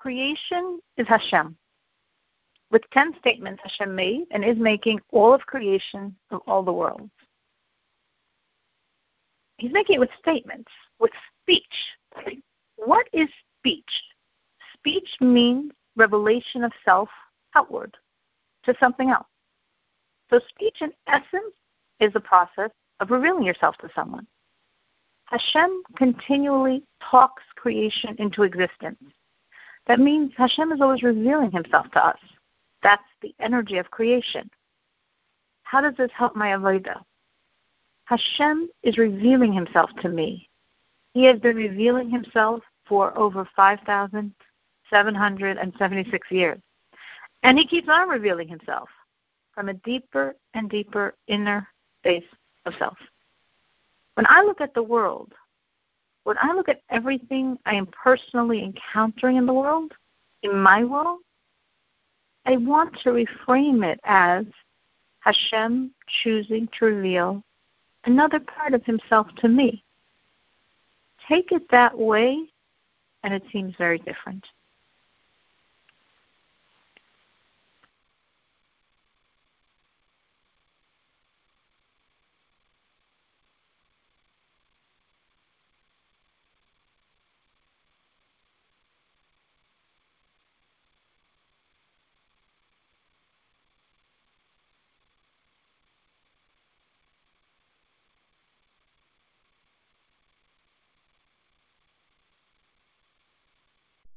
creation is Hashem. With 10 statements, Hashem made and is making all of creation of all the worlds. He's making it with statements, with speech. What is speech? Speech means revelation of self outward to something else. So, speech in essence is the process of revealing yourself to someone. Hashem continually talks creation into existence. That means Hashem is always revealing himself to us. That's the energy of creation. How does this help my avodah? Hashem is revealing himself to me. He has been revealing himself for over 5,776 years. And he keeps on revealing himself from a deeper and deeper inner space of self. When I look at the world, when I look at everything I am personally encountering in the world, in my world, I want to reframe it as Hashem choosing to reveal another part of himself to me. Take it that way, and it seems very different.